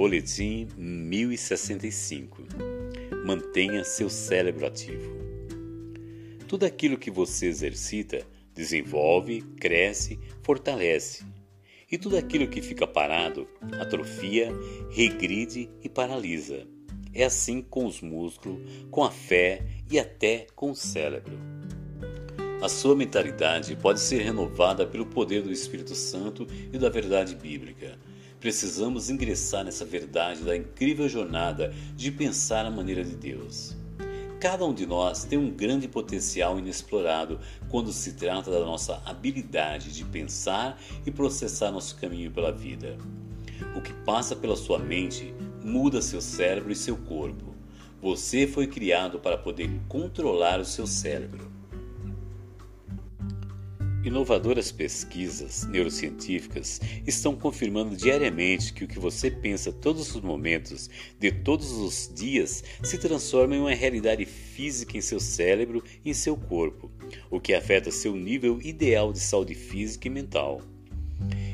Boletim 1065 Mantenha seu cérebro ativo. Tudo aquilo que você exercita desenvolve, cresce, fortalece. E tudo aquilo que fica parado atrofia, regride e paralisa. É assim com os músculos, com a fé e até com o cérebro. A sua mentalidade pode ser renovada pelo poder do Espírito Santo e da verdade bíblica. Precisamos ingressar nessa verdade da incrível jornada de pensar a maneira de Deus. Cada um de nós tem um grande potencial inexplorado quando se trata da nossa habilidade de pensar e processar nosso caminho pela vida. O que passa pela sua mente muda seu cérebro e seu corpo. Você foi criado para poder controlar o seu cérebro. Inovadoras pesquisas neurocientíficas estão confirmando diariamente que o que você pensa todos os momentos de todos os dias se transforma em uma realidade física em seu cérebro e em seu corpo, o que afeta seu nível ideal de saúde física e mental.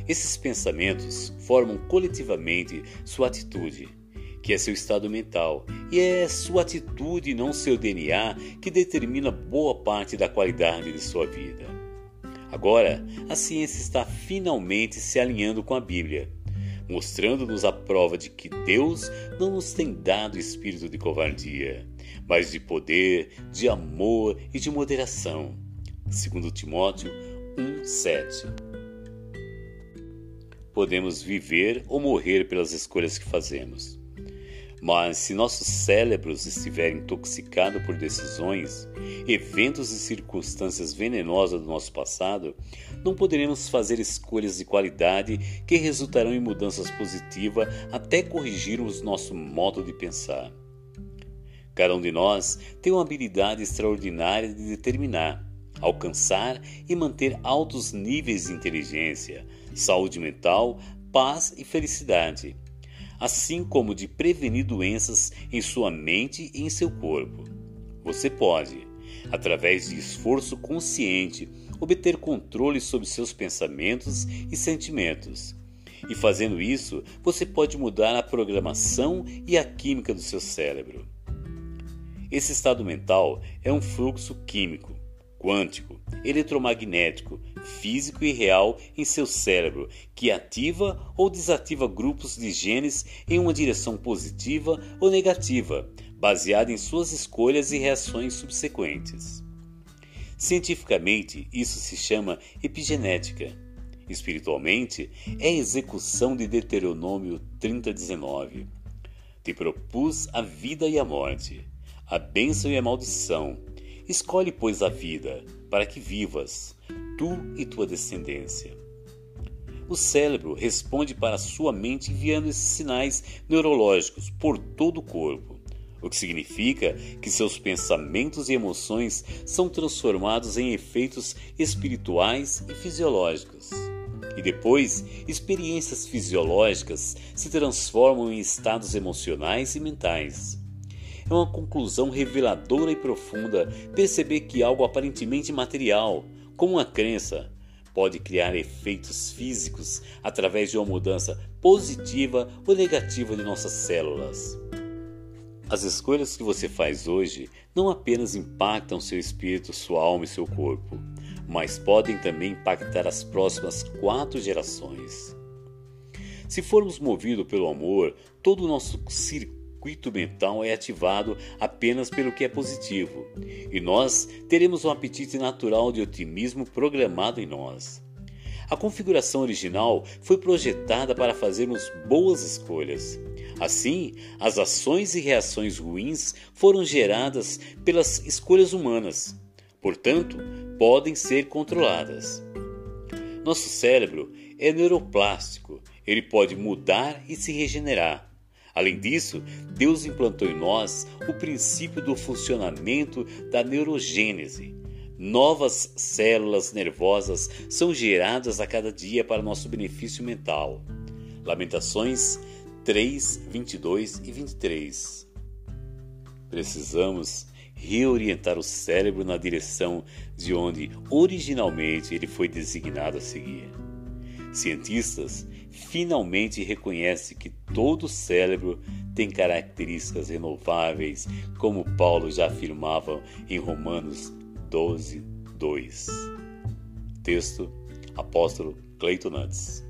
Esses pensamentos formam coletivamente sua atitude, que é seu estado mental, e é sua atitude, não seu DNA, que determina boa parte da qualidade de sua vida. Agora, a ciência está finalmente se alinhando com a Bíblia, mostrando-nos a prova de que Deus não nos tem dado espírito de covardia, mas de poder, de amor e de moderação. Segundo Timóteo 1:7. Podemos viver ou morrer pelas escolhas que fazemos. Mas se nossos cérebros estiverem intoxicados por decisões, eventos e circunstâncias venenosas do nosso passado, não poderemos fazer escolhas de qualidade que resultarão em mudanças positivas até corrigirmos nosso modo de pensar. Cada um de nós tem uma habilidade extraordinária de determinar, alcançar e manter altos níveis de inteligência, saúde mental, paz e felicidade assim como de prevenir doenças em sua mente e em seu corpo. Você pode, através de esforço consciente, obter controle sobre seus pensamentos e sentimentos. E fazendo isso, você pode mudar a programação e a química do seu cérebro. Esse estado mental é um fluxo químico quântico, eletromagnético, físico e real em seu cérebro, que ativa ou desativa grupos de genes em uma direção positiva ou negativa, baseada em suas escolhas e reações subsequentes. Cientificamente, isso se chama epigenética. Espiritualmente, é a execução de Deuteronômio 30:19. Te propus a vida e a morte, a bênção e a maldição Escolhe, pois, a vida, para que vivas, tu e tua descendência. O cérebro responde para sua mente enviando esses sinais neurológicos por todo o corpo, o que significa que seus pensamentos e emoções são transformados em efeitos espirituais e fisiológicos. E depois, experiências fisiológicas se transformam em estados emocionais e mentais é uma conclusão reveladora e profunda perceber que algo aparentemente material, como uma crença, pode criar efeitos físicos através de uma mudança positiva ou negativa de nossas células. As escolhas que você faz hoje não apenas impactam seu espírito, sua alma e seu corpo, mas podem também impactar as próximas quatro gerações. Se formos movidos pelo amor, todo o nosso circuito circuito mental é ativado apenas pelo que é positivo, e nós teremos um apetite natural de otimismo programado em nós. A configuração original foi projetada para fazermos boas escolhas. Assim, as ações e reações ruins foram geradas pelas escolhas humanas, portanto, podem ser controladas. Nosso cérebro é neuroplástico, ele pode mudar e se regenerar. Além disso, Deus implantou em nós o princípio do funcionamento da neurogênese. Novas células nervosas são geradas a cada dia para nosso benefício mental. Lamentações 3, 22 e 23. Precisamos reorientar o cérebro na direção de onde originalmente ele foi designado a seguir. Cientistas finalmente reconhece que todo cérebro tem características renováveis, como Paulo já afirmava em Romanos 12, 2. Texto Apóstolo Cleiton Nantes.